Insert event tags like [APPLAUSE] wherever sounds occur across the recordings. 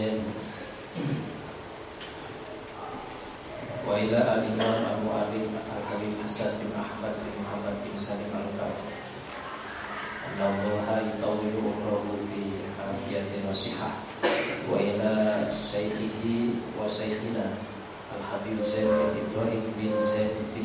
Muslim Wa ila al-imam Abu Ali Al-Habib Hasan bin Ahmad bin Muhammad bin Salim Al-Qawi umrahu fi hafiyati nasihah Wa ila sayyidihi wa sayyidina Al-Habib Ibrahim bin bin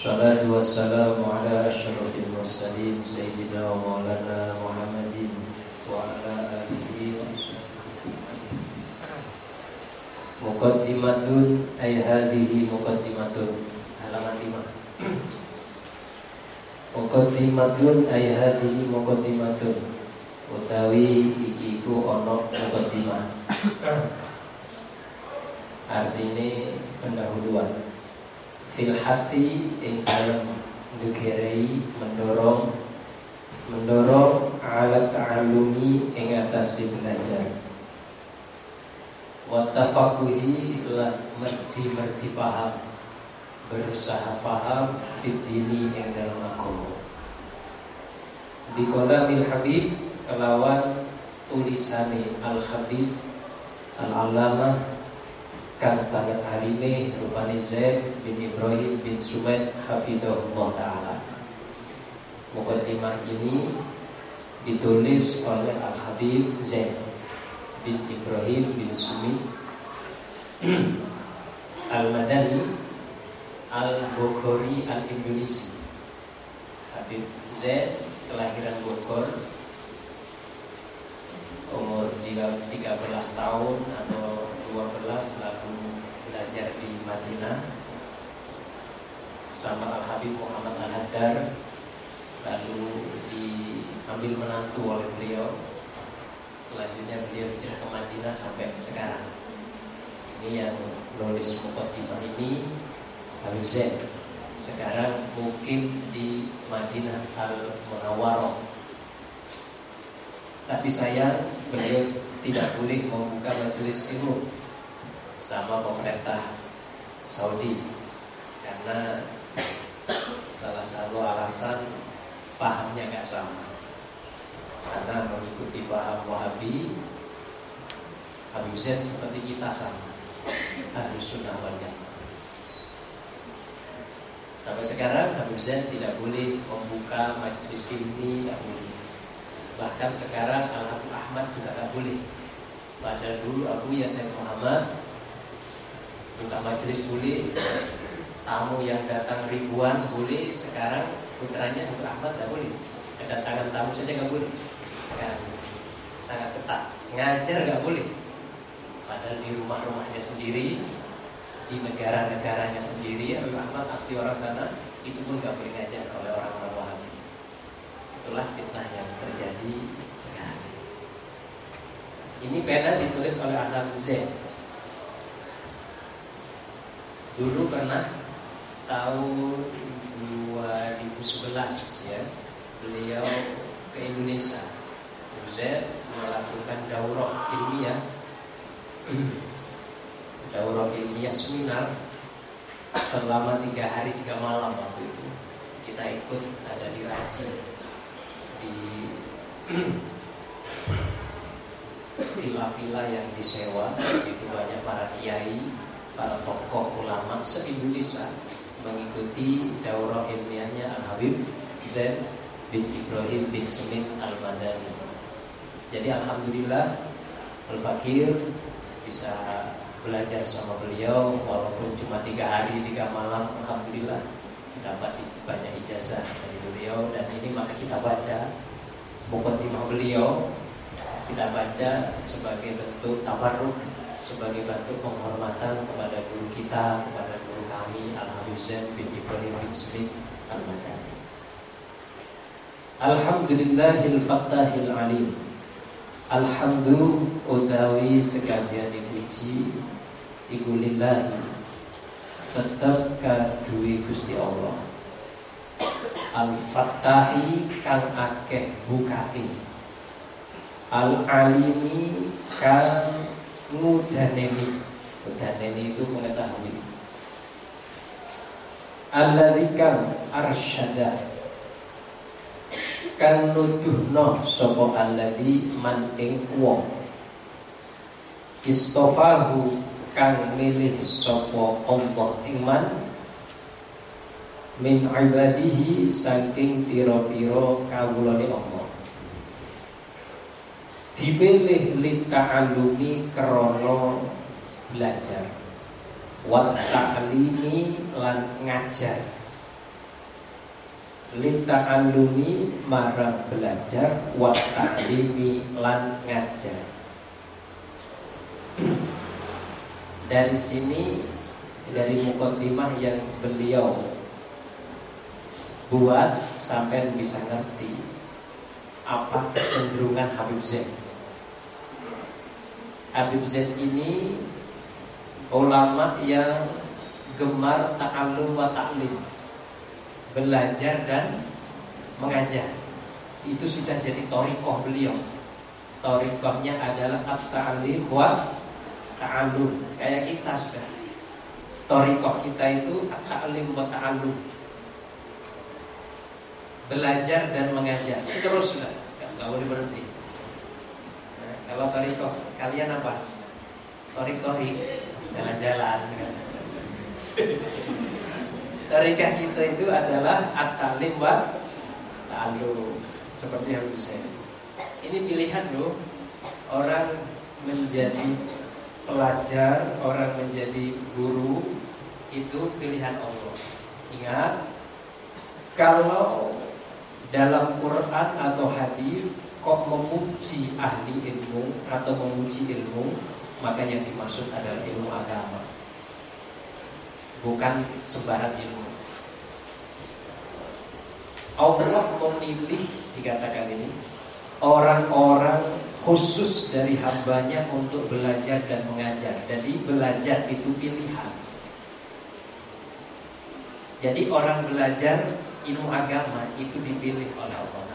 الصلاة والسلام على أشرف المرسلين سيدنا ومولانا محمد وعلى آله وصحبه Muqaddimatun ay hadhihi muqaddimatun halaman 5 Muqaddimatun ay hadhihi muqaddimatun utawi iki iku ana muqaddimah Artine pendahuluan fil hafi ing dalem ngegerei mendorong mendorong alat ta'alumi ing atas belajar. Watafakuhi lan merti-merti paham Berusaha paham Fitini yang dalam agama. Bikola bil Habib Kelawan tulisane Al-Habib Al-Alamah Kang tangan harine Rupani Zaid bin Ibrahim bin Sumaid Hafidhullah Ta'ala. Mukaddimah ini ditulis oleh Al-Habib Zaid bin Ibrahim bin Sumi [CLEARS THROAT] Al-Madani Al-Bukhari Al-Indonesia Habib Z kelahiran Bogor umur 13 tahun atau 12 lalu belajar di Madinah sama Al-Habib Muhammad Al-Haddar lalu diambil menantu oleh beliau Selanjutnya beliau hijrah ke Madinah sampai sekarang. Ini yang nulis Muqaddimah ini Habib Zain. Sekarang mungkin di Madinah Al Munawwaroh. Tapi sayang beliau tidak boleh membuka majelis ilmu sama pemerintah Saudi. Karena salah satu alasan pahamnya nggak sama. Sana mengikuti paham Wahabi Habib Zain seperti kita sama. Harus sunnah Sampai sekarang Habib Zain tidak boleh membuka majlis ini tidak boleh. Bahkan sekarang Al-Habib Ahmad juga tidak boleh. Pada dulu Abu Yasin Muhammad Buka majlis boleh Tamu yang datang ribuan boleh Sekarang putranya Habib Ahmad tidak boleh. Kedatangan tamu saja nggak boleh. Sekarang sangat ketat. Ngajar nggak boleh. Padahal di rumah-rumahnya sendiri di negara-negaranya sendiri Habib Ahmad asli orang sana itu pun nggak boleh ngajar oleh orang-orang Wahabi itulah fitnah yang terjadi sekarang. Ini pena ditulis oleh Ahmad Zain dulu pernah tahun 2011 ya beliau ke Indonesia. Z melakukan daurah ilmiah. [CLEARS THROAT] Daurah ilmiah seminar selama tiga hari tiga malam waktu itu. Kita ikut ada di Raji di [CLEARS THROAT] villa-villa yang disewa di situ banyak para kiai para tokoh ulama se-Indonesia mengikuti daurah ilmiahnya Al Habib Zain bin Ibrahim bin Sumin Al Madani jadi alhamdulillah Al-Fakir bisa belajar sama beliau walaupun cuma tiga hari tiga malam alhamdulillah dapat banyak ijazah dari beliau. Dan ini maka kita baca timah beliau kita baca sebagai bentuk tabarruk sebagai bentuk penghormatan kepada guru kita, kepada guru kami Al Husain bin Ibrahim bin Smith Al Madani. Alhamdulillahil Fattahil Alim. Alhamdulillah utawi sekalian dipuji iku lillahi tetep kaduwe Gusti Allah. Al-Fattahi kang akeh bukati. Al-Alimi kang ngudaneni. Ngudaneni itu mengetahui. Alladzi kang arsyada kang nuduhno sapa alladzi man ing wong istofahu kang milih sapa Allah iman min ibadihi saking pira-pira kawulane Allah dipilih lita'alumi krana belajar. Wa ta'limi lan ngajar. Lita'alumi marang belajar wa ta'limi lan ngajar. Dari sini dari mukotimah yang beliau buat sampai bisa ngerti apa kecenderungan Habib Zain. Habib Zain ini ulama yang gemar ta'allum wa ta'lim. Belajar dan mengajar. Itu sudah jadi torikoh beliau. Torikohnya adalah at-ta'lim wa ta'allum. Kayak kita sudah. Torikoh kita itu at-ta'lim wa ta'allum. Belajar dan mengajar. Teruslah. Nggak boleh berhenti kalau torikoh kalian apa torik torik jalan-jalan Torikah kita itu adalah at-talim wa ta'allum seperti yang saya. Ini pilihan loh orang menjadi pelajar, orang menjadi guru itu pilihan Allah. Ingat, kalau dalam Quran atau hadis kok memuji ahli ilmu atau memuji ilmu, maka yang dimaksud adalah ilmu agama. Bukan sembarang ilmu. Allah memilih dikatakan ini orang-orang khusus dari hambanya untuk belajar dan mengajar. Jadi belajar itu pilihan. Jadi orang belajar ilmu agama itu dipilih oleh Allah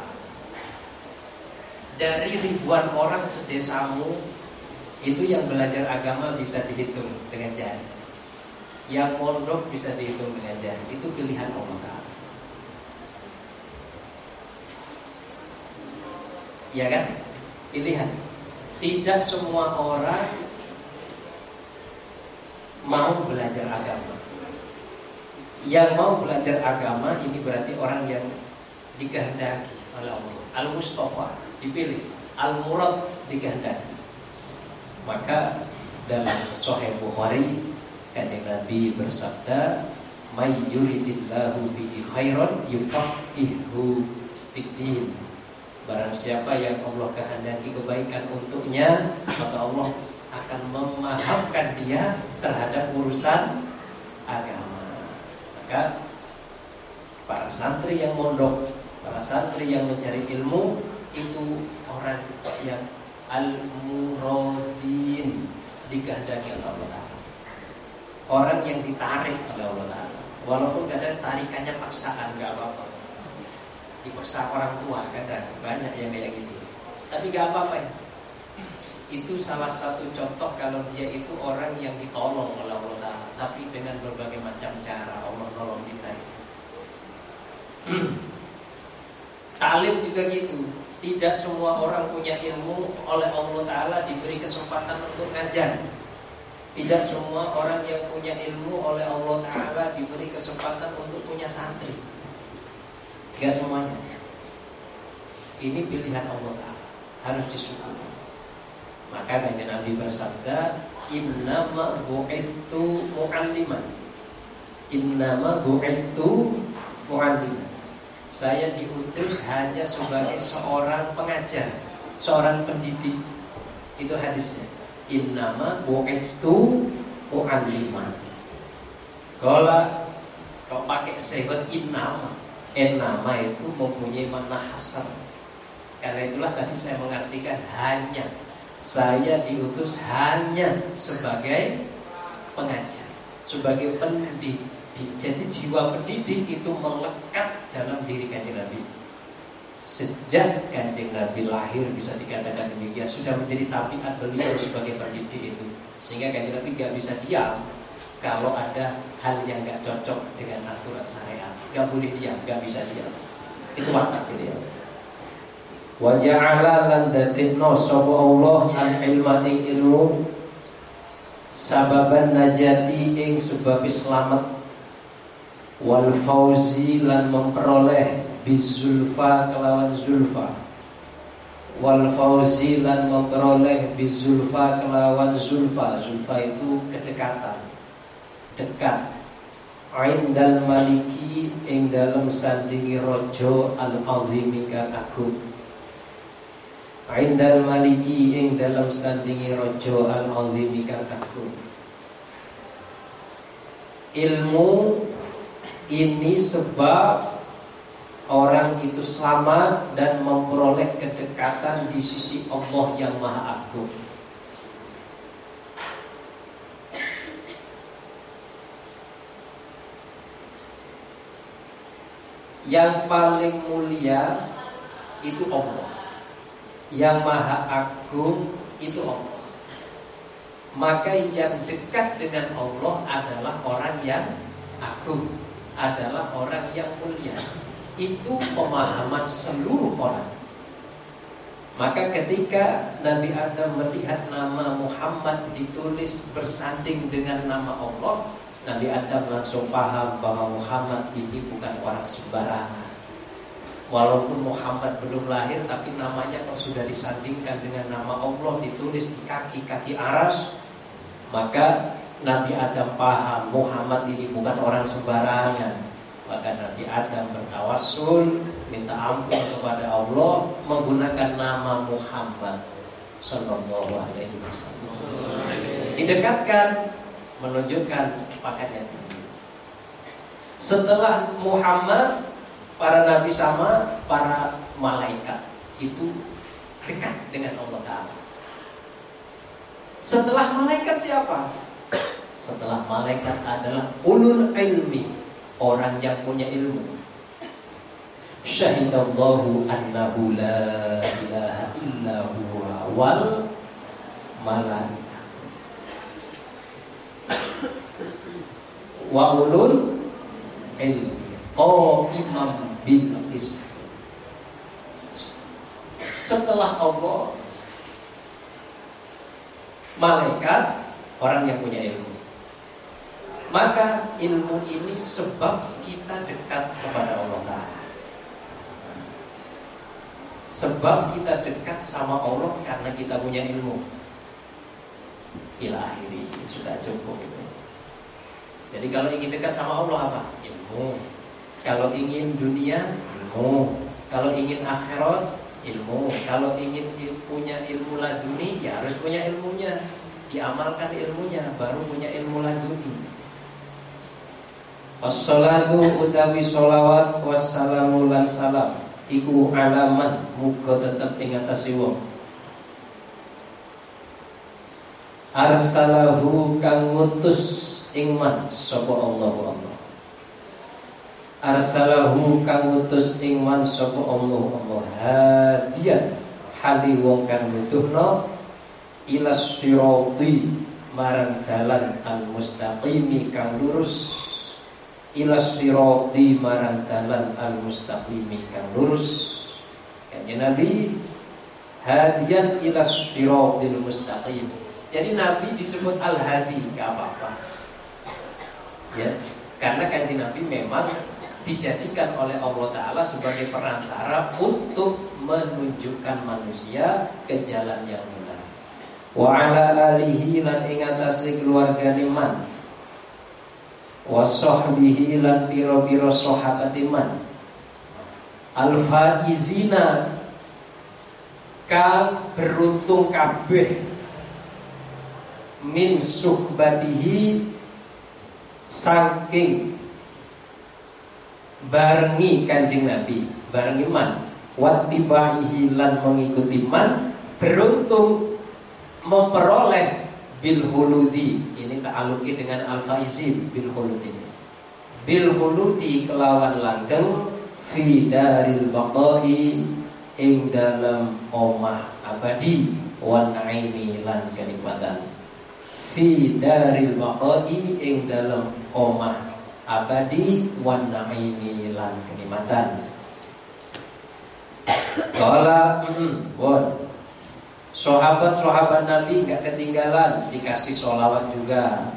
Dari ribuan orang sedesamu itu yang belajar agama bisa dihitung dengan jari. Yang mondok bisa dihitung dengan jari. Itu pilihan Allah Ta'ala. Ya kan? Pilihan. Tidak semua orang mau belajar agama. Yang mau belajar agama ini berarti orang yang dikehendaki oleh Allah. Al-Mustafa dipilih, Al-Murad dikehendaki. Maka dalam Sahih Bukhari kanjeng Nabi bersabda, "May yuridillahu bihi khairan yufaqihu fid Barang siapa yang Allah kehendaki kebaikan untuknya Maka Allah akan memahamkan dia terhadap urusan agama. Maka para santri yang mondok Para santri yang mencari ilmu Itu orang yang al-muradin Dikehendaki oleh Allah Ta'ala. Orang yang ditarik oleh Allah Ta'ala. Walaupun kadang tarikannya paksaan Gak apa-apa. Dipaksa orang tua kadang banyak yang kayak gitu. Tapi gak apa-apa. Itu salah satu contoh kalau dia itu orang yang ditolong oleh Allah tapi dengan berbagai macam cara Allah tolong kita. [CLEARS THROAT] Talim juga gitu tidak semua orang punya ilmu oleh Allah Ta'ala diberi kesempatan untuk ngajar. Tidak semua orang yang punya ilmu oleh Allah Ta'ala diberi kesempatan untuk punya santri. Gak semuanya. Ini pilihan Allah Ta'ala. Harus disyukuri Maka dengan Nabi bersabda Innama bu'ithu mu'alliman. Innama bu'ithu mu'alliman Saya diutus hanya sebagai seorang pengajar Seorang pendidik. Itu hadisnya. Innama bu'ithu mu'alliman kalau kau pakai sifat innama innama itu mempunyai makna hasar. Karena itulah tadi saya mengartikan hanya. Saya diutus hanya sebagai pengajar sebagai pendidik jadi jiwa pendidik itu melekat dalam diri kanjeng Nabi. Sejak kanjeng Nabi lahir bisa dikatakan demikian Sudah menjadi tabiat beliau sebagai pendidik itu. Sehingga kanjeng Nabi gak bisa diam Kalau ada hal yang gak cocok dengan aturan syariat. Gak boleh diam, gak bisa diam. Itu watak beliau. Waja'ala lan dadekno sapa Allah an ilma ing ilmu sababan najati ing sebab selamat wal fauzi lan memperoleh bizulfa kelawan zulfa. Wal fauzi lan memperoleh bizulfa kelawan zulfa. Zulfa itu kedekatan. Dekat. Aindal maliki ing dalam sandingi rojo al azimi kang agung. Aindal maliki ing dalam sandingi rojo al azimi kang agung. Ilmu ini sebab orang itu selamat dan memperoleh kedekatan di sisi Allah yang Maha Agung. Yang paling mulia itu Allah. Yang Maha Agung itu Allah. Maka yang dekat dengan Allah adalah orang yang agung, adalah orang yang mulia itu pemahaman seluruh orang. Maka ketika Nabi Adam melihat nama Muhammad ditulis bersanding dengan nama Allah, Nabi Adam langsung paham bahwa Muhammad ini bukan orang sembarangan. Walaupun Muhammad belum lahir tapi namanya kalau sudah disandingkan dengan nama Allah ditulis di kaki-kaki aras, maka Nabi Adam paham Muhammad ini bukan orang sembarangan maka Nabi Adam bertawassul minta ampun kepada Allah menggunakan nama Muhammad Sallallahu Alaihi Wasallam. Didekatkan menunjukkan pakaian tinggi. Setelah Muhammad, para nabi sama para malaikat itu dekat dengan Allah Taala. Setelah malaikat siapa? Setelah malaikat adalah ulul ilmi orang yang punya ilmu. Syahidallahu annahu la ilaha illa huwa wal malaikah. Wa ulul ilmi imam bil qism. Setelah Allah malaikat orang yang punya ilmu maka ilmu ini sebab kita dekat kepada Allah Ta'ala. Sebab kita dekat sama Allah karena kita punya ilmu. Ila akhiri sudah cukup itu. Jadi kalau ingin dekat sama Allah apa? Ilmu. Kalau ingin dunia, ilmu. Kalau ingin akhirat, ilmu. Kalau ingin punya ilmu laduni, ya harus punya ilmunya. Diamalkan ilmunya, baru punya ilmu laduni Wassalatu utawi sholawat wassalamu lan salam. Iku alaman muka tetap ing atas wong. Arsalahu kang ngutus ing man sapa Allah Allah. Arsalahu kang ngutus ing man sapa Allah Allah. Hadian hali wong kang nutuhno ila sirati marang dalan al mustaqimi kang lurus ila sirati marang dalan al mustaqimi kang lurus. Kanjeng Nabi hadian ila siratil mustaqim. Jadi Nabi disebut al hadi gak apa-apa. Ya karena kanjeng Nabi memang dijadikan oleh Allah Ta'ala sebagai perantara untuk menunjukkan manusia ke jalan yang benar. Wa ala alihi lan ingatasi keluarga man wa sahbihi lan piro-piro sahabat iman al faizina kang beruntung kabeh min suhbatihi saking barengi kanjeng Nabi barengi man. Wattibaihi lan mengikuti man beruntung memperoleh bil huludi. Ini ta'aluki dengan al faizin bil huludi. Bil huludi kelawan langgeng fi daril baqai ing dalam omah abadi wan naimi lan kenikmatan. Fi daril baqai ing dalam omah abadi wan naimi lan kenikmatan. Kala [CLEARS THROAT] Sahabat-sahabat Nabi nggak ketinggalan dikasih sholawat juga.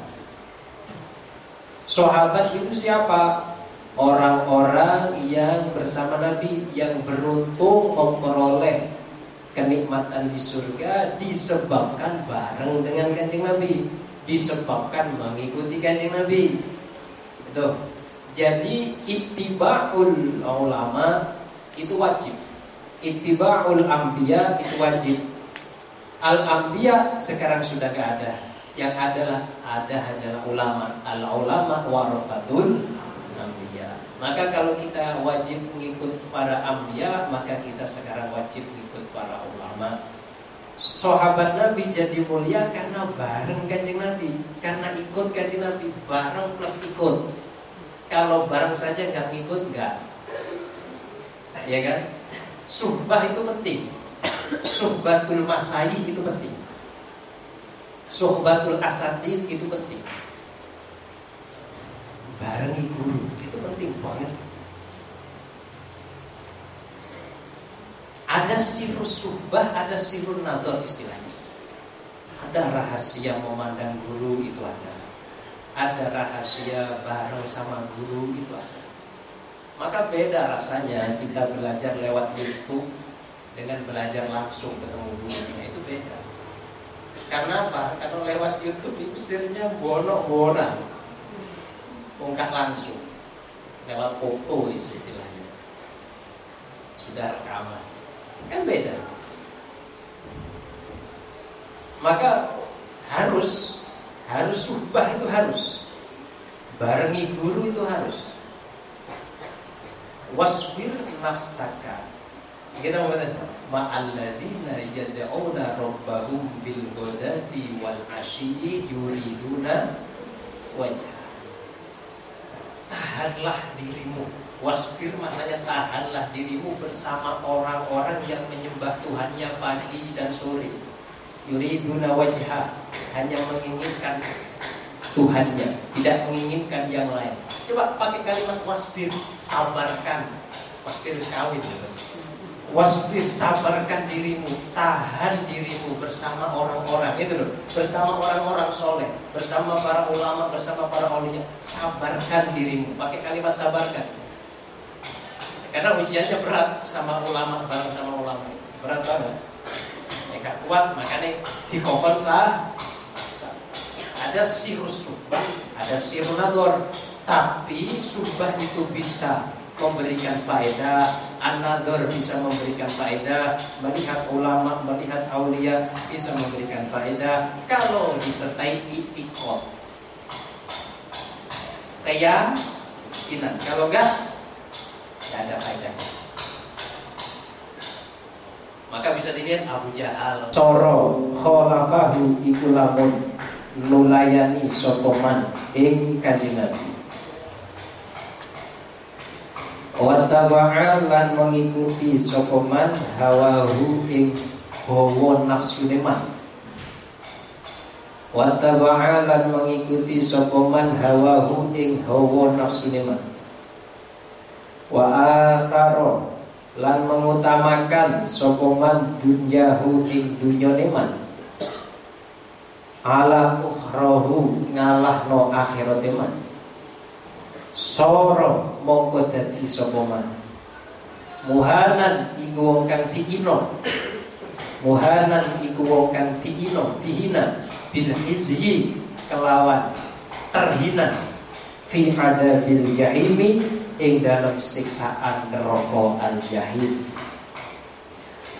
Sahabat itu siapa? Orang-orang yang bersama Nabi yang beruntung memperoleh kenikmatan di surga disebabkan bareng dengan kancing Nabi, disebabkan mengikuti kancing Nabi. Itu. Jadi ittibaul ulama itu wajib. Ittibaul anbiya itu wajib. Al anbiya sekarang sudah gak ada. Yang adalah ada hanyalah ulama. Al ulama warafatul anbiya. Maka kalau kita wajib mengikut para anbiya, maka kita sekarang wajib para ulama Sahabat Nabi jadi mulia karena bareng kajian Nabi Karena ikut kajian Nabi Bareng plus ikut Kalau bareng saja nggak ikut nggak Ya kan Suhbah itu penting Suhbatul masayi itu penting Suhbatul asatid itu penting Barengi guru Itu penting banget Ada sirus subah, ada sirun nador istilahnya. Ada rahasia memandang guru itu ada. Ada rahasia bareng sama guru itu ada. Maka beda rasanya kita belajar lewat YouTube dengan belajar langsung ketemu gurunya itu beda. Karena apa? Karena lewat YouTube diusirnya bono-bona. Ungkap langsung. Lewat foto istilahnya. Sudah rekaman. Kan beda. Maka harus harus subah itu harus. Barengi guru itu harus. Wasbir nafsaka. Kita mengatakan ma'alladzina yad'una rabbahum bil ghadati wal ashyi yuriduna wajah. Tahanlah dirimu Wasbir maknanya tahanlah dirimu bersama orang-orang yang menyembah Tuhannya pagi dan sore. Yuriduna wajha hanya menginginkan Tuhannya, tidak menginginkan yang lain. Coba pakai kalimat wasbir, sabarkan. Wasbir sekali Wasbir sabarkan dirimu, tahan dirimu bersama orang-orang itu loh, bersama orang-orang soleh, bersama para ulama, bersama para ulinya. Sabarkan dirimu, pakai kalimat sabarkan. Karena ujiannya berat sama ulama bareng sama ulama berat banget. Ya gak kuat makanya dikokon sah. Ada sirus subah, ada sirunador. Tapi subah itu bisa memberikan faedah, anador bisa memberikan faedah, melihat ulama, melihat aulia bisa memberikan faedah kalau disertai itikot. Keyakinan. Kalau enggak tidak ada faedahnya. Maka bisa dilihat Abu Jahal Coro kholafahu iku lamun nulayani sotoman ing kanjeng. Wataba'a lan mengikuti sokoman hawahu ing hawa nafsu neman. Wataba'a lan mengikuti sokoman hawahu ing hawa nafsu neman wa atharo lan mengutamakan sokoman dunyahu ing dunyane man. Ala ukhrahu ngalahno akhirate man. Soro mongko dadi sokoman muhanan iku wong kang diino. Muhanan iku wong kang diino dihina bil hizyi kelawan terhina fi adabil jahimi ing dalam siksaan neraka al-jahim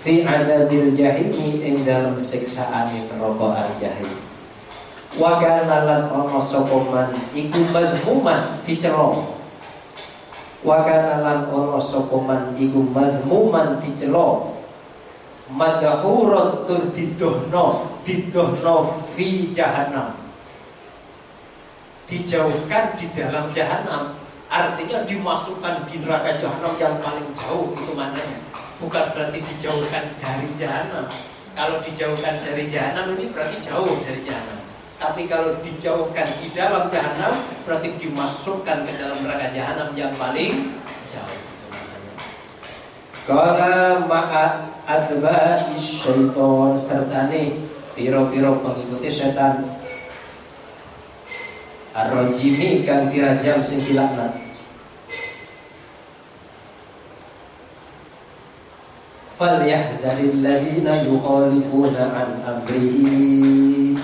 fi adabil jahim ing dalam siksaan neraka al-jahim wa kana lan ono sapa man? Iku mazmuman dicela wa kana lan ono sapa man iku mazmuman dicela madhuron tur didohno didohno fi jahannam. Dijauhkan di dalam jahanam artinya dimasukkan di neraka jahanam yang paling jauh itu maknanya bukan berarti dijauhkan dari jahanam kalau dijauhkan dari jahanam ini berarti jauh dari jahanam tapi kalau dijauhkan di dalam jahanam berarti dimasukkan ke dalam neraka jahanam yang paling jauh. Kala ma'at adba syaiton serta nih piro-piro pengikuti setan. Ar-rajimi kang dirajam sing dilaknat. Falyahdharil ladzina yukhalifuna an amrihi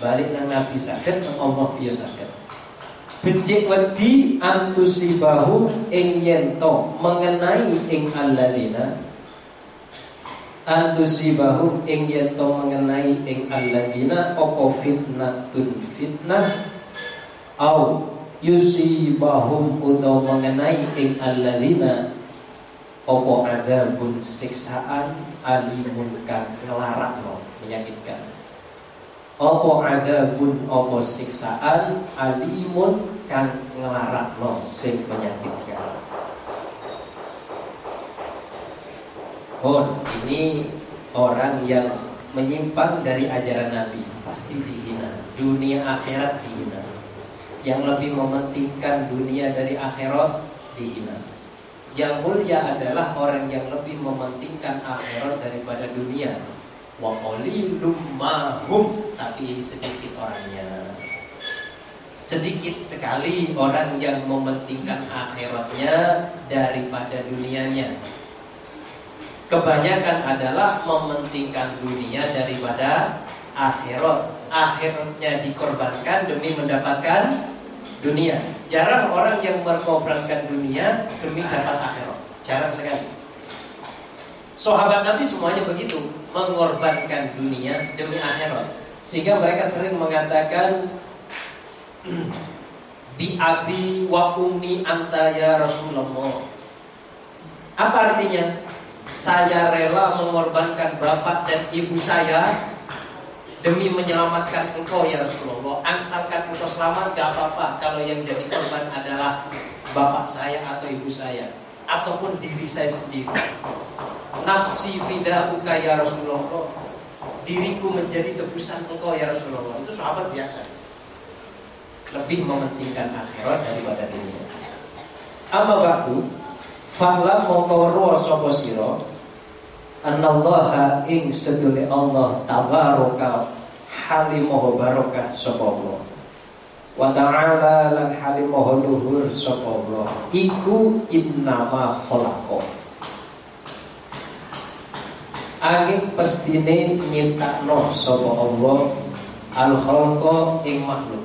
balik nang Nabi sakit nang Allah dia sakit. Becik wedi antusibahu ing yento mengenai ing alladzina. Antusibahu ing yento mengenai ing alladzina apa fitnatun fitnah? Au yusibahum utawa mengenai ing alladzina apa adabun siksaan alimun kang ngelarakno menyakitkan Opo pun opo siksaan alimun kan ngelarakno sing menyakitkan. Oh, ini orang yang menyimpang dari ajaran Nabi pasti dihina, dunia akhirat dihina. Yang lebih mementingkan dunia dari akhirat dihina. Yang mulia adalah orang yang lebih mementingkan akhirat daripada dunia mahum tapi sedikit orangnya. Sedikit sekali orang yang mementingkan akhiratnya daripada dunianya. Kebanyakan adalah mementingkan dunia daripada akhirat. Akhirnya dikorbankan demi mendapatkan dunia. Jarang orang yang mengorbankan dunia demi dapat akhirat. Jarang sekali Sahabat Nabi semuanya begitu, mengorbankan dunia demi akhirat. Sehingga mereka sering mengatakan [CLEARS THROAT] bi abi wa ummi anta ya Rasulullah. Apa artinya? Saya rela mengorbankan bapak dan ibu saya demi menyelamatkan engkau ya Rasulullah. Asalkan engkau selamat gak apa-apa kalau yang jadi korban adalah bapak saya atau ibu saya ataupun diri saya sendiri nafsi fidauka ya Rasulullah. Diriku menjadi tebusan engkau ya Rasulullah. Itu sahabat biasa. Lebih mementingkan akhirat daripada dunia. Amma ba'du fa'lam mongko weruh sapa sira annallaha ing sedune Allah tabaraka halimahu barokah sapa Allah. Wa ta'ala lan halimahu luhur iku innama khalaqa angin pestine nyiptakno sapa Allah al khalqa ing makhluk.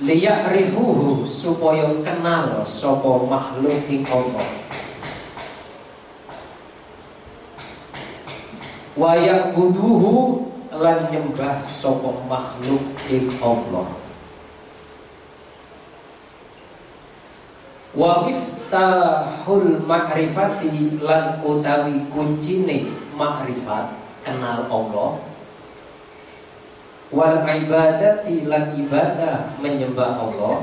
Rifuhu supaya kenal sapa makhluk ing Allah. Wayak buduhu lan nyembah sapa makhluk ing Allah wa miftahul ma'rifati lan utawi kuncine makrifat kenal Allah. Wal ibadati lan ibadah menyembah Allah.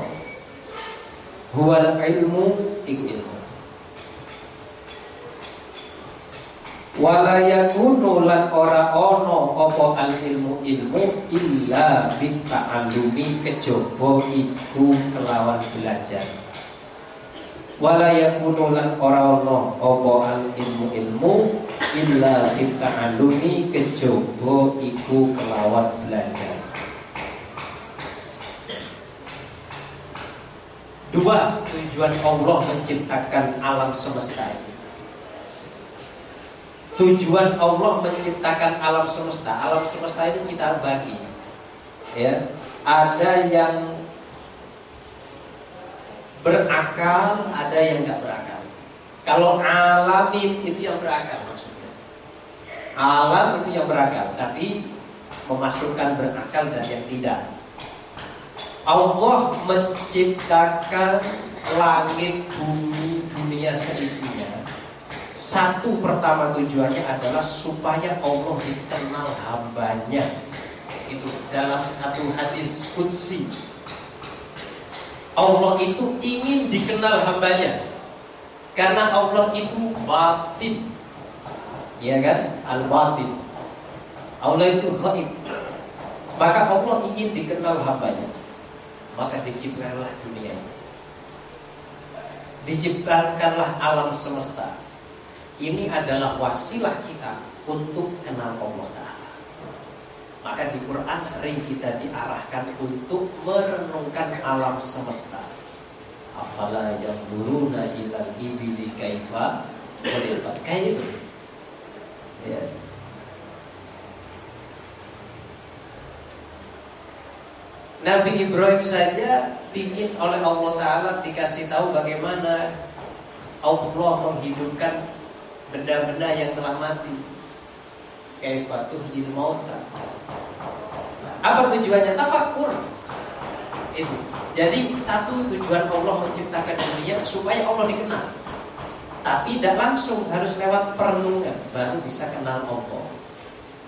Huwal ilmu ilmu. Wala yakunu lan ora ono apa al ilmu ilmu illa bi ta'allumi kejaba iku kelawan belajar wala yakunu lan ora ana apa ilmu ilmu illa bita'allumi kejaba iku kelawan belajar Dua tujuan Allah menciptakan alam semesta ini. Tujuan Allah menciptakan alam semesta. Alam semesta ini kita bagi. Ya, ada yang berakal, ada yang nggak berakal. Kalau alamin itu yang berakal maksudnya. Alam itu yang berakal, tapi memasukkan berakal dan yang tidak. Allah menciptakan langit, bumi, dunia seisinya. Satu pertama tujuannya adalah supaya Allah dikenal hambanya. Itu dalam satu hadis kudsi. Allah itu ingin dikenal hambanya. Karena Allah itu batin. Ya kan? Al-batin. Allah itu gaib. Maka Allah ingin dikenal hambanya maka diciptakanlah dunia. Diciptakanlah alam semesta. Ini adalah wasilah kita untuk kenal Allah. Maka di Quran sering kita diarahkan untuk merenungkan alam semesta. Afala yang buruna ilal ibili kaifa Kayak itu. Ya. Nabi Ibrahim saja ingin oleh Allah Ta'ala dikasih tahu bagaimana Allah menghidupkan benda-benda yang telah mati. Kaifatuh mauta. Apa tujuannya? Tafakur. Itu. Jadi satu tujuan Allah menciptakan dunia supaya Allah dikenal. Tapi tidak langsung harus lewat perenungan baru bisa kenal Allah.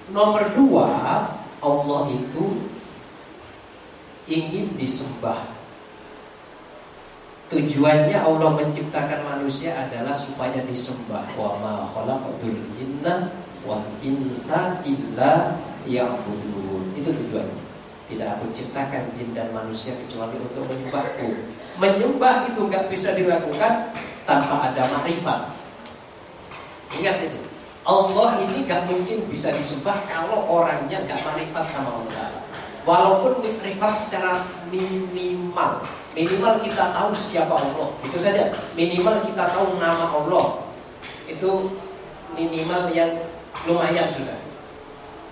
Nomor dua, Allah itu ingin disembah. Tujuannya Allah menciptakan manusia adalah supaya disembah. Wa ma khalaqatul jinna wal insa illa ya'budun. Itu tujuannya. Tidak aku ciptakan jin dan manusia kecuali untuk menyembahku. Menyembah itu nggak bisa dilakukan tanpa ada makrifat. Ingat itu. Allah ini nggak mungkin bisa disembah kalau orangnya nggak marifat sama Allah. Walaupun privat secara minimal Minimal kita tahu siapa Allah Itu saja Minimal kita tahu nama Allah Itu minimal yang lumayan sudah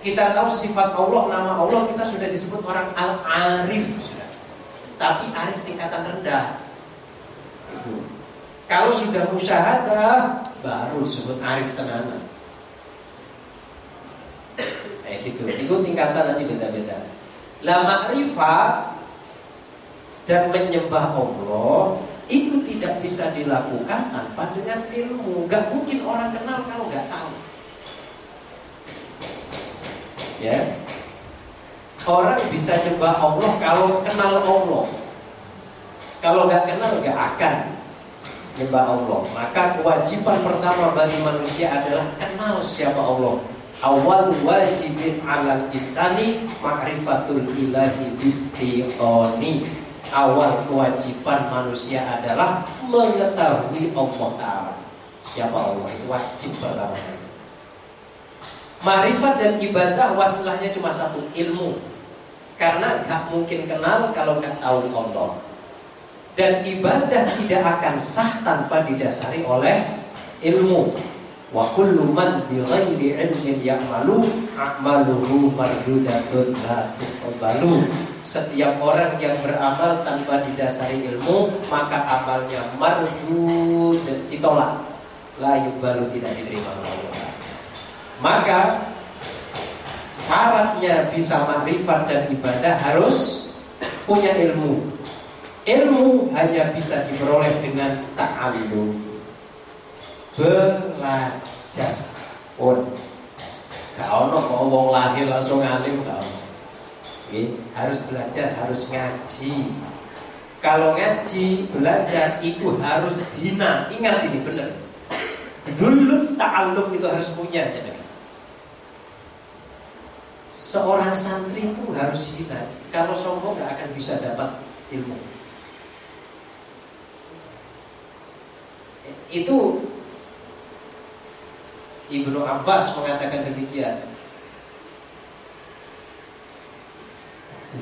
Kita tahu sifat Allah, nama Allah Kita sudah disebut orang al-arif sudah. Tapi arif tingkatan rendah. Kalau sudah musyahadah Baru disebut arif tenanan Kayak gitu Itu tingkatan nanti beda-beda La ma'rifat dan menyembah Allah itu tidak bisa dilakukan tanpa dengan ilmu. Gak mungkin orang kenal kalau gak tahu. Ya, orang bisa nyembah Allah kalau kenal Allah. Kalau gak kenal gak akan nyembah Allah. Maka kewajiban pertama bagi manusia adalah kenal siapa Allah. Awal wajibin alal insani makrifatul ilahi bistiqoni. Awal kewajiban manusia adalah mengetahui Allah Ta'ala. Siapa Allah? Itu wajib pertama Marifat dan ibadah wasilahnya cuma satu ilmu. Karena gak mungkin kenal kalau gak tahu Allah Dan ibadah tidak akan sah tanpa didasari oleh ilmu. Wa kullu man bi ghairi ilmin ya'malu a'maluhu mardudatun la tuqbalu. Setiap orang yang beramal tanpa didasari ilmu maka amalnya mardud ditolak. La yubalu tidak diterima oleh Allah maka syaratnya bisa makrifat dan ibadah harus punya ilmu. Ilmu hanya bisa diperoleh dengan ta'allum. Belajar. Pun gak ono wong lahir langsung alim gak ono. Harus belajar harus ngaji. Kalau ngaji belajar itu harus hina. Ingat ini benar. Dulu ta'alum itu harus punya jadi seorang santri itu harus hina kalau sombong gak akan bisa dapat ilmu itu Ibnu Abbas mengatakan demikian.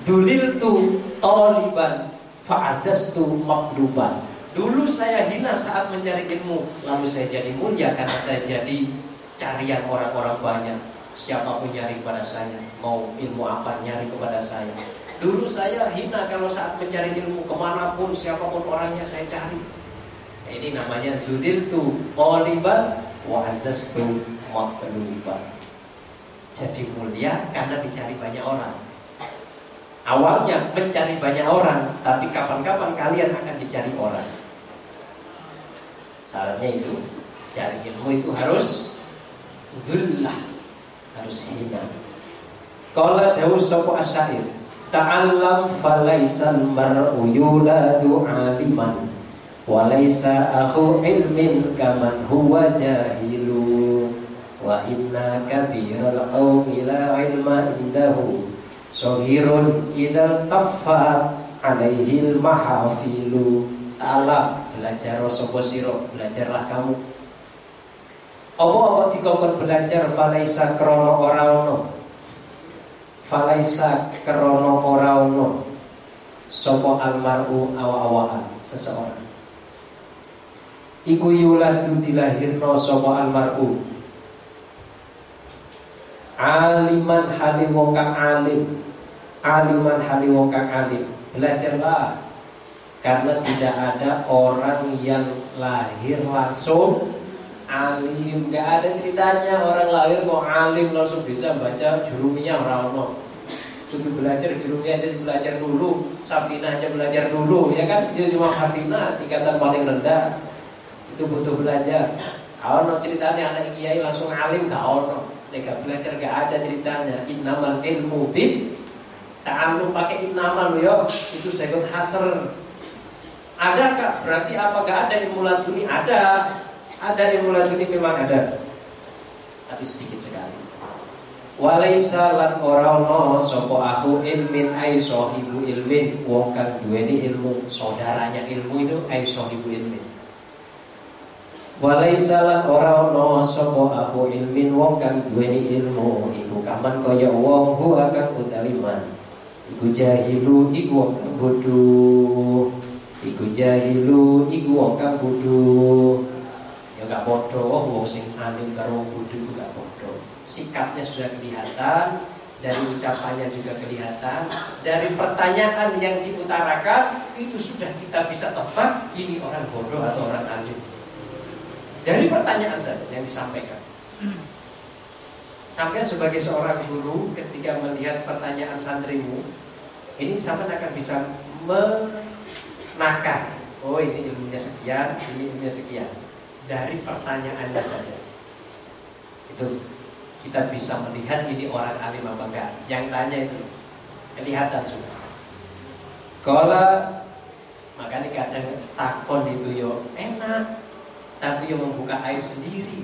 Zulil tu toliban Fa'azastu makduban. Dulu saya hina saat mencari ilmu, lalu saya jadi mulia karena saya jadi carian orang-orang banyak. Siapa pun nyari kepada saya, mau ilmu apa nyari kepada saya. Dulu saya hina kalau saat mencari ilmu ke mana pun siapa pun orangnya saya cari. Ini namanya judil tu qaliban wa azastu makduban. Jadi mulia karena dicari banyak orang. Awalnya mencari banyak orang, tapi kapan-kapan kalian akan dicari orang. Syaratnya itu, cari ilmu itu harus dullah, harus hina. Kala dawus sopo asyair, ta'allam falaisal mar'u yuladu aliman Walaysa akhu ilmin kaman huwa jahilu Wa inna kabiral qawmi la ilma indahu Sohirun idal taffa alaihil mahafilu Ta'ala belajar sopo siro Belajarlah kamu Allah dikongkon belajar Falaisa krono orauno Falaisa krono orauno Sopo almaru awa-awaan Seseorang. Iku yuladu dilahirno sopo almaru aliman halim alim. Aliman halim alim. Belajarlah karena tidak ada orang yang lahir langsung alim nggak ada ceritanya orang lahir kok alim langsung bisa baca jurumiyah orang itu belajar jurumiyah aja belajar dulu Safina aja belajar dulu ya kan dia cuma Hafina tingkatan paling rendah itu butuh belajar kalau no ceritanya anak kiai langsung alim gak ono Nek belajar gak ada ceritanya. Innamal ilmu bib ta'allum pakai innamal yo. Itu second hasr. Ada kak? Berarti apa gak ada ilmu laduni? Ada. Ada ilmu laduni memang ada. Tapi sedikit sekali. Walaisa lan ora ono sapa aku ilmin ai sahibu ilmin wong kang duweni ilmu saudaranya ilmu itu ai sahibu ilmin Walaisa lan ora ana sapa aku ilmin wong kang duweni ilmu iku kaman kaya wong huwa kang utawi man. Iku jahilu iku wong kang bodho. Iku jahilu iku wong kang bodho. Ya bodoh, oh, wong sing alim karo wong bodho gak bodoh. Sikapnya sudah kelihatan, dari ucapannya juga kelihatan, dari pertanyaan yang diutarakan itu sudah kita bisa tebak ini orang bodoh atau orang alim. Dari pertanyaan saja yang disampaikan. Sampai sebagai seorang guru ketika melihat pertanyaan santrimu, ini sampai akan bisa menakar. Oh ini ilmunya sekian, ini ilmunya sekian. Dari pertanyaannya saja. Itu kita bisa melihat ini orang alim apa enggak. Yang tanya itu kelihatan sudah. Kalau makanya kadang takon itu yo enak tapi yang membuka air sendiri.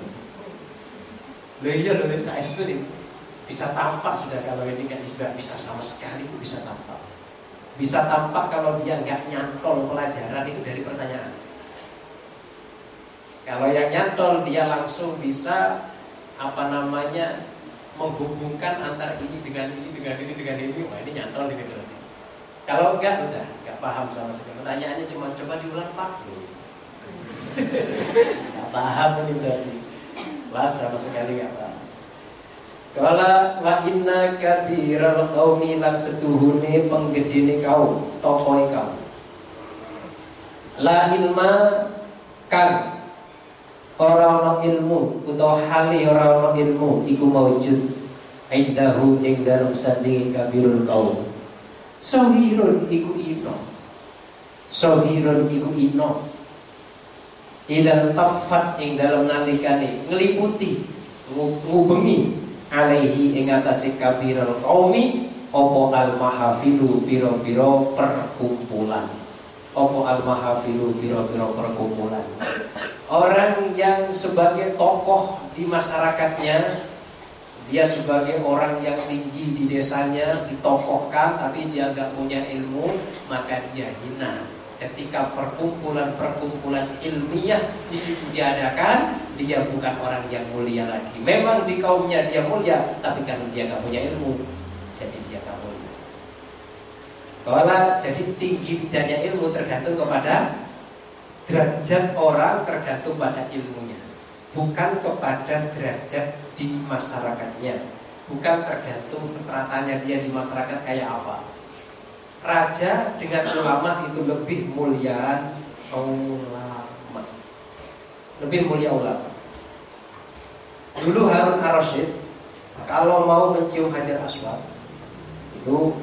Loh iya loh saya itu bisa tampak sudah kalau ini kan sudah bisa sama sekali bisa tampak. Bisa tampak kalau dia nggak nyantol pelajaran itu dari pertanyaan. Kalau yang nyantol dia langsung bisa apa namanya menghubungkan antara ini dengan ini dengan ini dengan ini, wah ini nyantol ini berarti. Kalau enggak udah nggak paham sama sekali. Pertanyaannya cuma coba diulang pak. Gak paham ini berarti. Las sama sekali gak paham. Kala wa inna kabiral qaumi lan setuhune penggedene kau tokoe kau La ilma kan ora ana ilmu utawa hali ora ana ilmu iku maujud indahu ing dalem sandingi kabirul kaum. Sohirun iku ino. Sohirun iku ino. Idan tafat ing dalam nalikane ngeliputi ngubengi alaihi ing atase kabirul qaumi opo al mahafilu piro-piro perkumpulan. Opo al mahafilu piro-piro perkumpulan orang yang sebagai tokoh di masyarakatnya dia sebagai orang yang tinggi di desanya ditokohkan tapi dia gak punya ilmu maka dia hina ketika perkumpulan-perkumpulan ilmiah di situ diadakan, dia bukan orang yang mulia lagi. Memang di kaumnya dia mulia, tapi karena dia nggak punya ilmu, jadi dia nggak mulia. Jadi tinggi tidaknya ilmu tergantung kepada derajat orang tergantung pada ilmunya, bukan kepada derajat di masyarakatnya, bukan tergantung stratanya dia di masyarakat kayak apa. Raja dengan ulama itu lebih mulia ulama, lebih mulia ulama. Dulu Harun Ar-Rasyid kalau mau mencium Hajar Aswad itu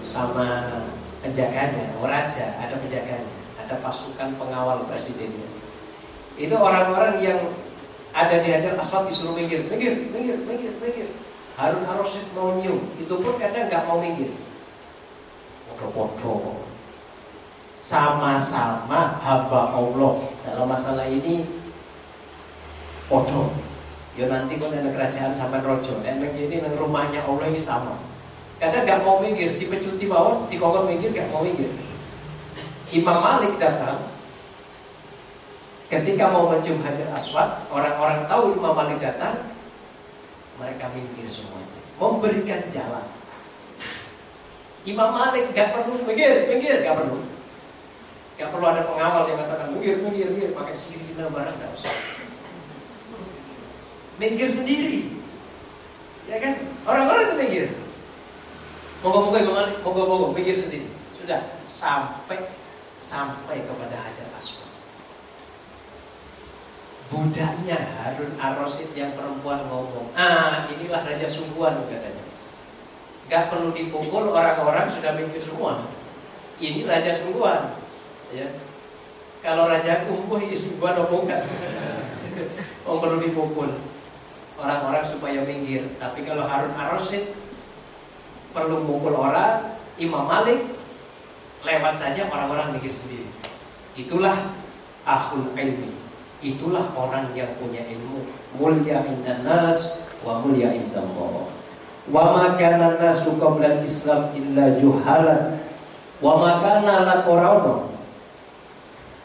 sama penjaganya, raja ada penjaganya ada pasukan pengawal presidennya. Itu orang-orang yang ada di Hajar Aswad disuruh minggir, minggir, minggir, minggir, minggir. Harun harus mau nyium, itu pun kadang nggak mau minggir. Podo-podo. Sama-sama hamba Allah dalam masalah ini podo. Ya nanti kau ada kerajaan sama rojo dan begini rumahnya Allah ini sama. Kadang nggak mau minggir, dipecut di bawah, dikongkong minggir, nggak mau minggir. Imam Malik datang ketika mau mencium Hajar Aswad, orang-orang tahu Imam Malik datang, mereka minggir semuanya, memberikan jalan. Imam Malik gak perlu minggir, minggir, gak perlu. Gak perlu ada pengawal yang katakan minggir, minggir, minggir, pakai sirine barang gak usah. Minggir sendiri, ya kan? Orang-orang itu minggir. Moga-moga Imam Malik, moga-moga minggir sendiri. Sudah sampai sampai kepada Hajar Aswad. Budaknya Harun Ar-Rasyid yang perempuan ngomong, ah inilah raja sungguhan katanya. Gak perlu dipukul orang-orang sudah mikir semua. Ini raja sungguhan. Ya. Kalau raja kumpuh ini sungguhan apa enggak? [LAUGHS] Oh perlu dipukul orang-orang supaya minggir. Tapi kalau Harun Ar-Rasyid perlu mukul orang, Imam Malik lewat saja orang-orang mikir sendiri. Itulah ahul ilmi. Itulah orang yang punya ilmu. Mulia indan nas wa mulia indan Allah. Wa ma kana nasu qabla Islam illa juhalan. Wa ma kana lakorauna.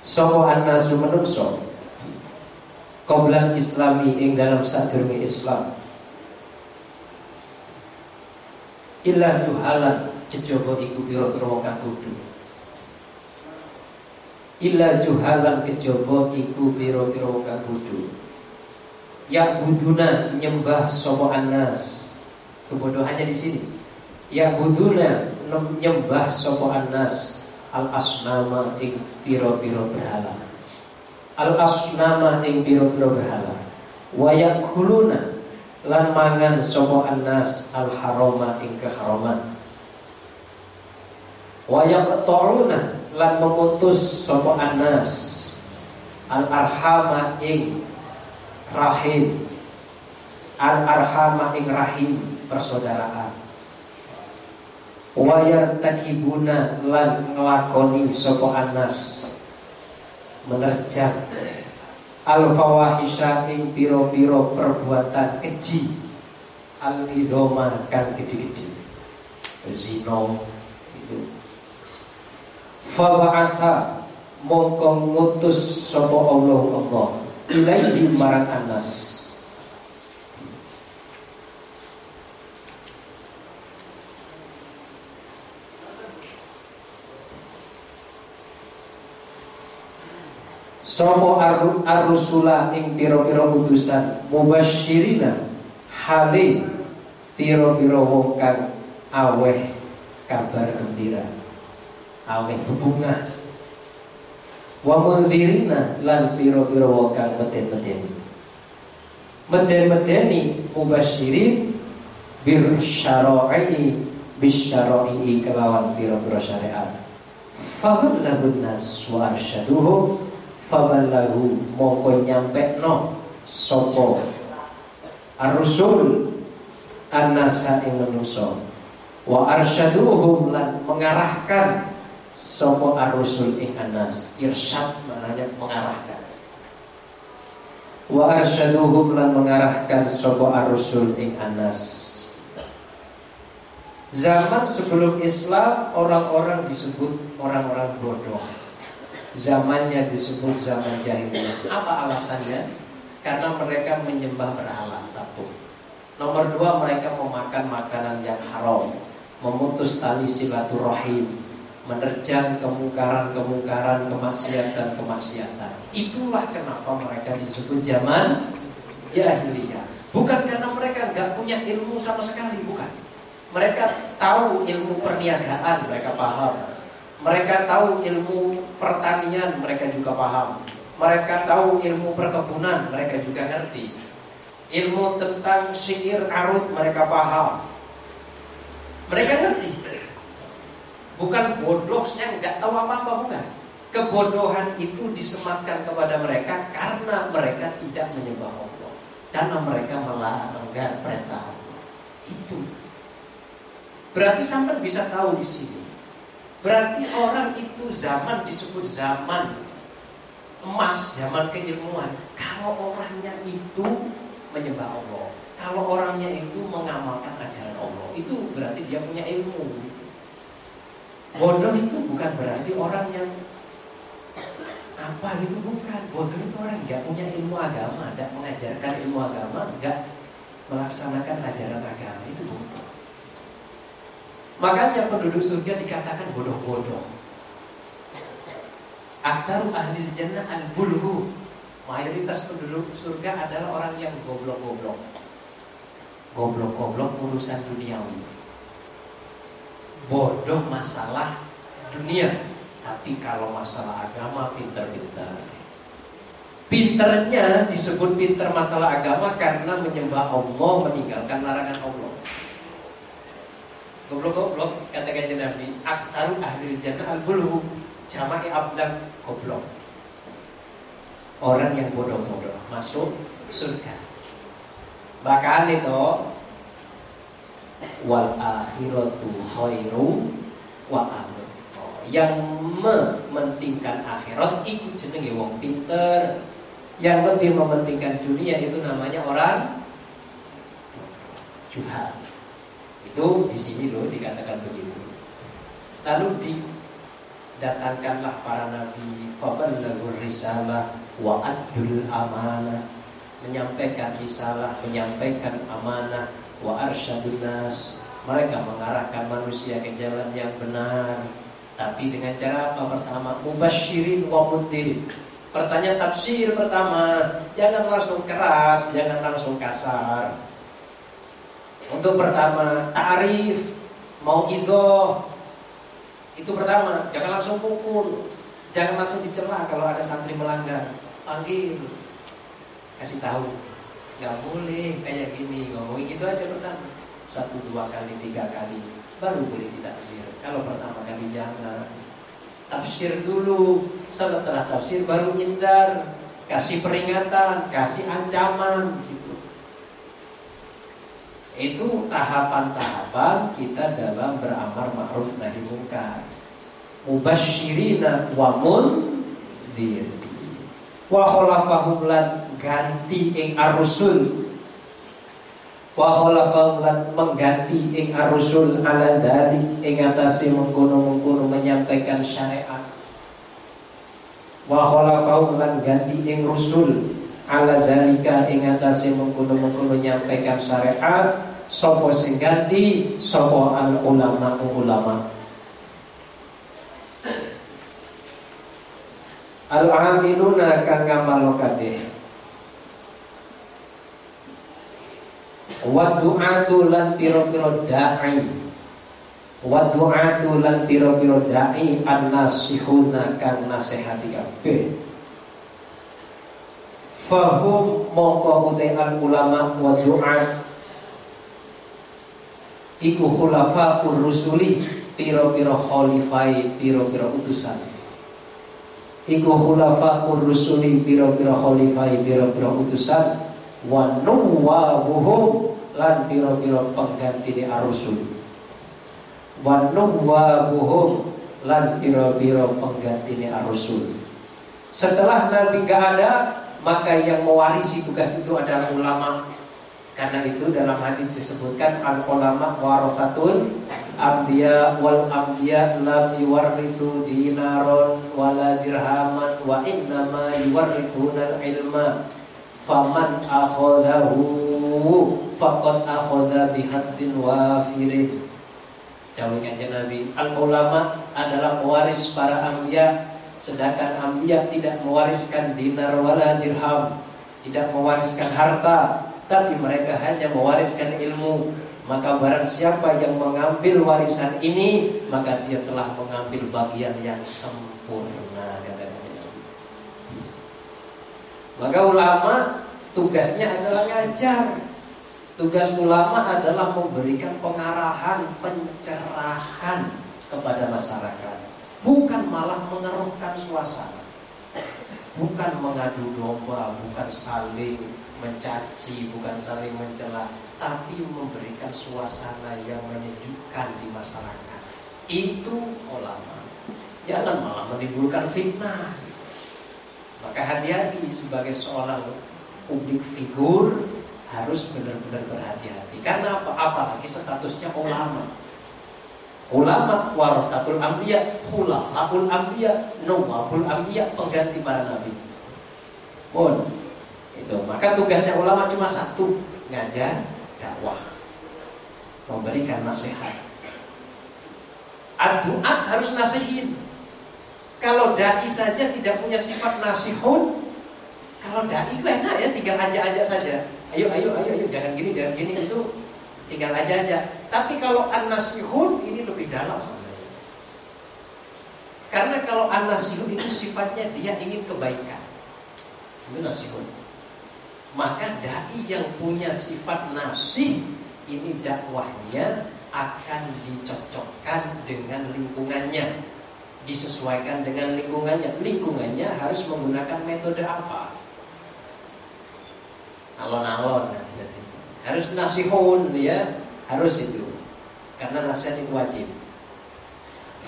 Sapa annasu menungso. Qabla Islami ing dalam sadurunge Islam. Illa juhalan kejaba iku pira-pira kang illa juhalan kejaba iku pira-pira kang bodho ya buduna nyembah sapa anas. Kebodohannya di sini. Ya buduna nyembah sapa anas. Al asnama ing pira-pira berhala. Al asnama ing pira-pira berhala. Wa yakuluna lan mangan sapa anas al harama ing keharaman wa yaqta'una lan memutus sapa anas al arhama ing rahim. Al arhama ing rahim persaudaraan. Wayar takibuna lan nglakoni sapa anas menerjang. Al fawahisha ing piro-piro perbuatan keji al idoma kan gede-gede. Zina itu Faba'atha mongko ngutus sapa Allah Allah. Ilaihi marang Anas. Sopo ar-rusula ing piro-piro utusan? Mubasyirina hale piro-piro wong kang aweh kabar gembira aweh bunga wa munzirina lan piro-piro wakang meden-meden. Meden-medeni mubasyirin bir syara'i bis syara'i kelawan piro-piro syariat. Faballahu nas wa arsyaduhum faballahu mongko nyampe no sopo ar-rusul an-nasa ing manusa wa arsyaduhum lan mengarahkan Sopo ar-rusul ing anas. Irsyad maknanya mengarahkan. Wa arsyaduhum lan mengarahkan Sopo ar-rusul ing anas. Zaman sebelum Islam orang-orang disebut orang-orang bodoh. Zamannya disebut zaman jahiliyah. Apa alasannya? Karena mereka menyembah berhala Satu. Nomor dua mereka memakan makanan yang haram. Memutus tali silaturahim, menerjang kemungkaran-kemungkaran, kemaksiatan-kemaksiatan. Itulah kenapa mereka disebut zaman jahiliyah. Bukan karena mereka nggak punya ilmu sama sekali, bukan. Mereka tahu ilmu perniagaan, mereka paham. Mereka tahu ilmu pertanian, mereka juga paham. Mereka tahu ilmu perkebunan, mereka juga ngerti. Ilmu tentang sihir arut, mereka paham. Mereka ngerti. Bukan bodoh yang nggak tahu apa-apa, bukan. Kebodohan itu disematkan kepada mereka karena mereka tidak menyembah Allah. Karena mereka melanggar perintah Allah. Itu. Berarti sampai bisa tahu di sini. Berarti orang itu zaman disebut zaman emas, zaman keilmuan. Kalau orangnya itu menyembah Allah, kalau orangnya itu mengamalkan ajaran Allah, itu berarti dia punya ilmu. Bodoh itu bukan berarti orang yang apa gitu bukan. Bodoh itu orang nggak punya ilmu agama, tidak mengajarkan ilmu agama, nggak melaksanakan ajaran agama itu bodoh. Makanya penduduk surga dikatakan bodoh-bodoh. Aktaru ahli jannah al-bulhu Mayoritas penduduk surga adalah orang yang goblok-goblok Goblok-goblok urusan duniawi Bodoh masalah dunia. Tapi kalau masalah agama pinter-pinter. Pinternya disebut pinter masalah agama Karena menyembah Allah meninggalkan larangan Allah. Goblok-goblok kata kajian Nabi Aktaru ahli jannah al-bulhu Jama'i abdan goblok. Orang yang bodoh-bodoh Masuk surga. Bahkan itu Wal akhiratu khairu Wa oh, Yang mementingkan akhirat Itu jenenge wong pinter. Yang lebih mementingkan dunia Itu namanya orang Juhal. Itu di sini loh dikatakan begitu. Lalu di datangkanlah para nabi faballaghur risalah wa adul amanah menyampaikan risalah menyampaikan amanah wa arsyadun nas. Mereka mengarahkan manusia ke jalan yang benar. Tapi dengan cara apa? Pertama mubasyirin wa mundirin. Pertanyaan tafsir pertama. Jangan langsung keras jangan langsung kasar. Untuk pertama ta'rif. Mau idoh itu pertama, jangan langsung pukul, jangan langsung dicela kalau ada santri melanggar. Panggil, kasih tahu, nggak boleh kayak gini ngomong gitu aja pertama. Satu dua kali tiga kali baru boleh ditafsir. Kalau pertama kali jangan tafsir dulu, setelah tafsir baru nyindar, kasih peringatan, kasih ancaman gitu. Itu tahapan-tahapan kita dalam beramar ma'ruf nahi munkar. Mubasyirina wa mundir. Wa khalafahum lan ganti ing ar-rusul. Wa khalafahum lan mengganti ing ar-rusul ala dari ing atase mengkono-mengkono menyampaikan syariat. Wa lan ganti ing rusul ala dalika ing atase mengkono-mengkono menyampaikan syariat Sopo sing ganti Sopo al ulama ulama Al amiluna kang Wa du'atu lan piro-piro da'i. Wa du'atu lan piro-piro da'i An-nasihuna kang nasihati kabeh. Fahum mongko al ulama wa du'at iku khulafa rusuli piro-piro khalifai piro-piro utusan. Iku khulafa rusuli piro-piro khalifai piro-piro utusan wa nuwabuhum lan piro-piro pengganti di arusul. Wa nuwabuhum lan piro-piro pengganti di arusul. Setelah Nabi gak ada maka yang mewarisi tugas itu adalah ulama. Karena itu dalam hadis disebutkan al ulama warasatul ambiya wal ambiya lam yuwarrithu dinaron wala dirhaman wa innama yuwarrithuna ilma faman akhadahu faqad akhadha bihaddin wafirin Dawai kanjeng Nabi, al ulama adalah pewaris para ambia, sedangkan ambia tidak mewariskan dinar wala dirham, tidak mewariskan harta, tapi mereka hanya mewariskan ilmu. Maka barang siapa yang mengambil warisan ini, maka dia telah mengambil bagian yang sempurna. Maka ulama tugasnya adalah ngajar. Tugas ulama adalah memberikan pengarahan, pencerahan kepada masyarakat. Bukan malah mengeruhkan suasana. Bukan mengadu domba, bukan saling mencaci, bukan saling mencela, tapi memberikan suasana yang menyejukkan di masyarakat. Itu ulama. Jangan malah menimbulkan fitnah. Maka hati-hati sebagai seorang publik figur harus benar-benar berhati-hati. Karena apa? Apalagi statusnya ulama. Ulama warasatul anbiya, khulafaul anbiya, nawabul anbiya, pengganti para nabi. Pun itu. Maka tugasnya ulama cuma satu, ngajar dakwah. Memberikan nasihat. Aduat harus nasihin. Kalau dai saja tidak punya sifat nasihun, kalau dai itu enak ya, tinggal aja-aja saja. Ayo ayo ayo ayo jangan gini jangan gini itu tinggal aja aja tapi kalau an-nasihun ini lebih dalam. Karena kalau an-nasihun itu sifatnya dia ingin kebaikan. Itu nasihun. Maka dai yang punya sifat nasih ini dakwahnya akan dicocokkan dengan lingkungannya disesuaikan dengan lingkungannya. Lingkungannya harus menggunakan metode apa? Alon-alon harus nasihun ya. Harus itu. Karena nasihat itu wajib.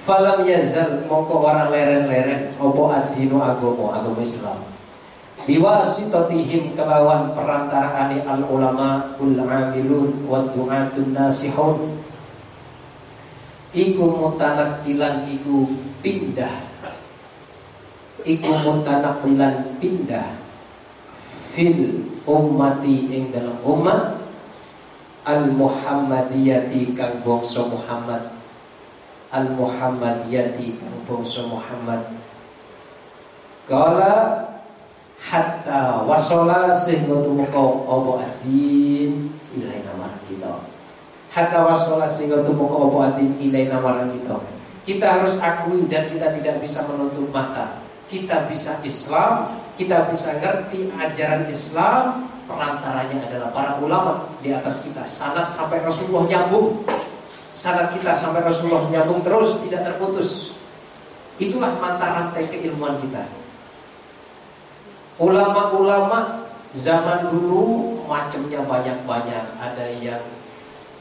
Falam yazal moko orang leren-leren opo adino agomo agama Islam. Biwasitatihim kelawan perantaraan al ulama ul amilun wa du'atun nasihun. Iku mutanak ilan iku pindah. Iku mutanak ilan pindah. Fil ummati ing dalam umat al Muhammadiyati kang bangsa Muhammad. Al Muhammadiyati kang bangsa Muhammad. Kala hatta wasala sehingga tumeka apa adin ilai nama kita. Hatta wasala sehingga tumeka apa adin ilai nama kita kita harus akui dan kita tidak bisa menutup mata. Kita bisa Islam kita bisa ngerti ajaran Islam. Perantaranya adalah para ulama di atas kita. Sanat sampai Rasulullah nyambung. Sanat kita sampai Rasulullah nyambung terus tidak terputus. Itulah mata rantai keilmuan kita. Ulama-ulama zaman dulu macamnya banyak-banyak. Ada yang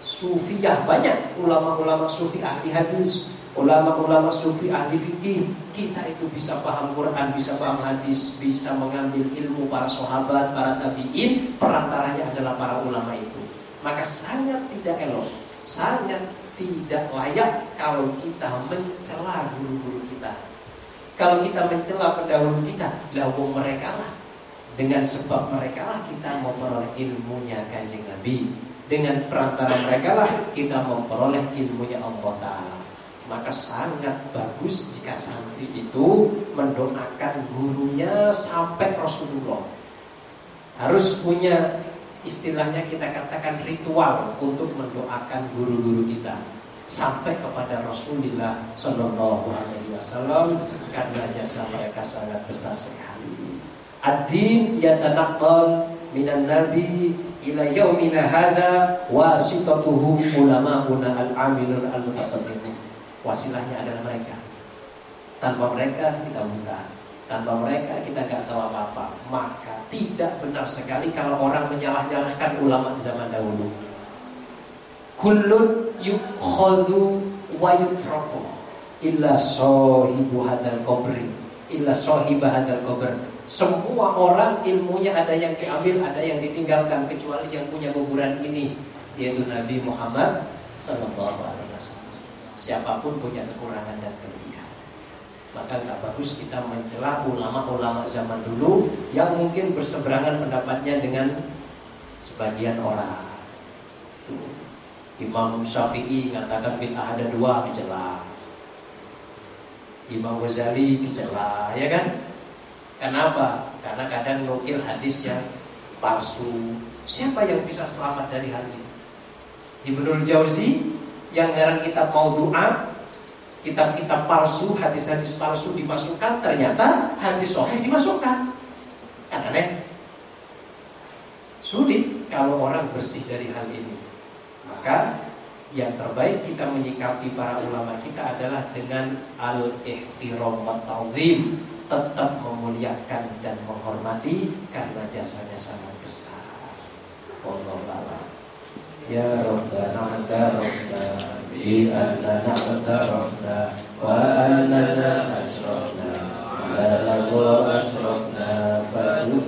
sufiyah banyak ulama-ulama sufi ahli hadis ulama-ulama sufi ahli fikih kita itu bisa paham Quran, bisa paham hadis, bisa mengambil ilmu para sahabat, para tabiin, perantaranya adalah para ulama itu. Maka sangat tidak elok, sangat tidak layak kalau kita mencela guru-guru kita. Kalau kita mencela pendahulu kita, lalu mereka lah. Dengan sebab mereka lah kita memperoleh ilmunya kanjeng Nabi. Dengan perantara mereka lah kita memperoleh ilmunya Allah Ta'ala maka sangat bagus jika santri itu mendoakan gurunya sampai Rasulullah. Harus punya istilahnya kita katakan ritual untuk mendoakan guru-guru kita sampai kepada Rasulullah Shallallahu Alaihi Wasallam karena jasa mereka sangat besar sekali. Adin yatanaqqal minan nabi ila yaumina hada wasitatuhu ulama'una al-amilun al-mutaqaddimun wasilahnya adalah mereka. Tanpa mereka kita buta. Tanpa mereka kita nggak tahu apa-apa. Maka tidak benar sekali kalau orang menyalah-nyalahkan ulama zaman dahulu. Kullun yukhadhu wa yutraku illa sahibu hadal qabri illa sahibah hadal qabr. Semua orang ilmunya ada yang diambil, ada yang ditinggalkan kecuali yang punya kuburan ini yaitu Nabi Muhammad sallallahu alaihi siapa pun punya kekurangan dan kelebihan. Maka tak bagus kita mencela ulama-ulama zaman dulu yang mungkin berseberangan pendapatnya dengan sebagian orang. Imam Syafi'i mengatakan bid'ah ada dua dicela. Imam Ghazali dicela, ya kan? Kenapa? Karena kadang nukil hadis yang palsu. Siapa yang bisa selamat dari hal ini? Ibnul Jauzi yang ngarang kitab doa, kitab-kitab palsu, hadis-hadis palsu dimasukkan, ternyata hadis sahih dimasukkan. Kan aneh? Sulit kalau orang bersih dari hal ini. Maka yang terbaik kita menyikapi para ulama kita adalah dengan al-ihtiram wa ta'zim, tetap memuliakan dan menghormati karena jasanya sangat besar. Allah Ya يا ربنا اعترفنا بأننا اقترفنا وأننا أسرفنا على الله أسرفنا فتب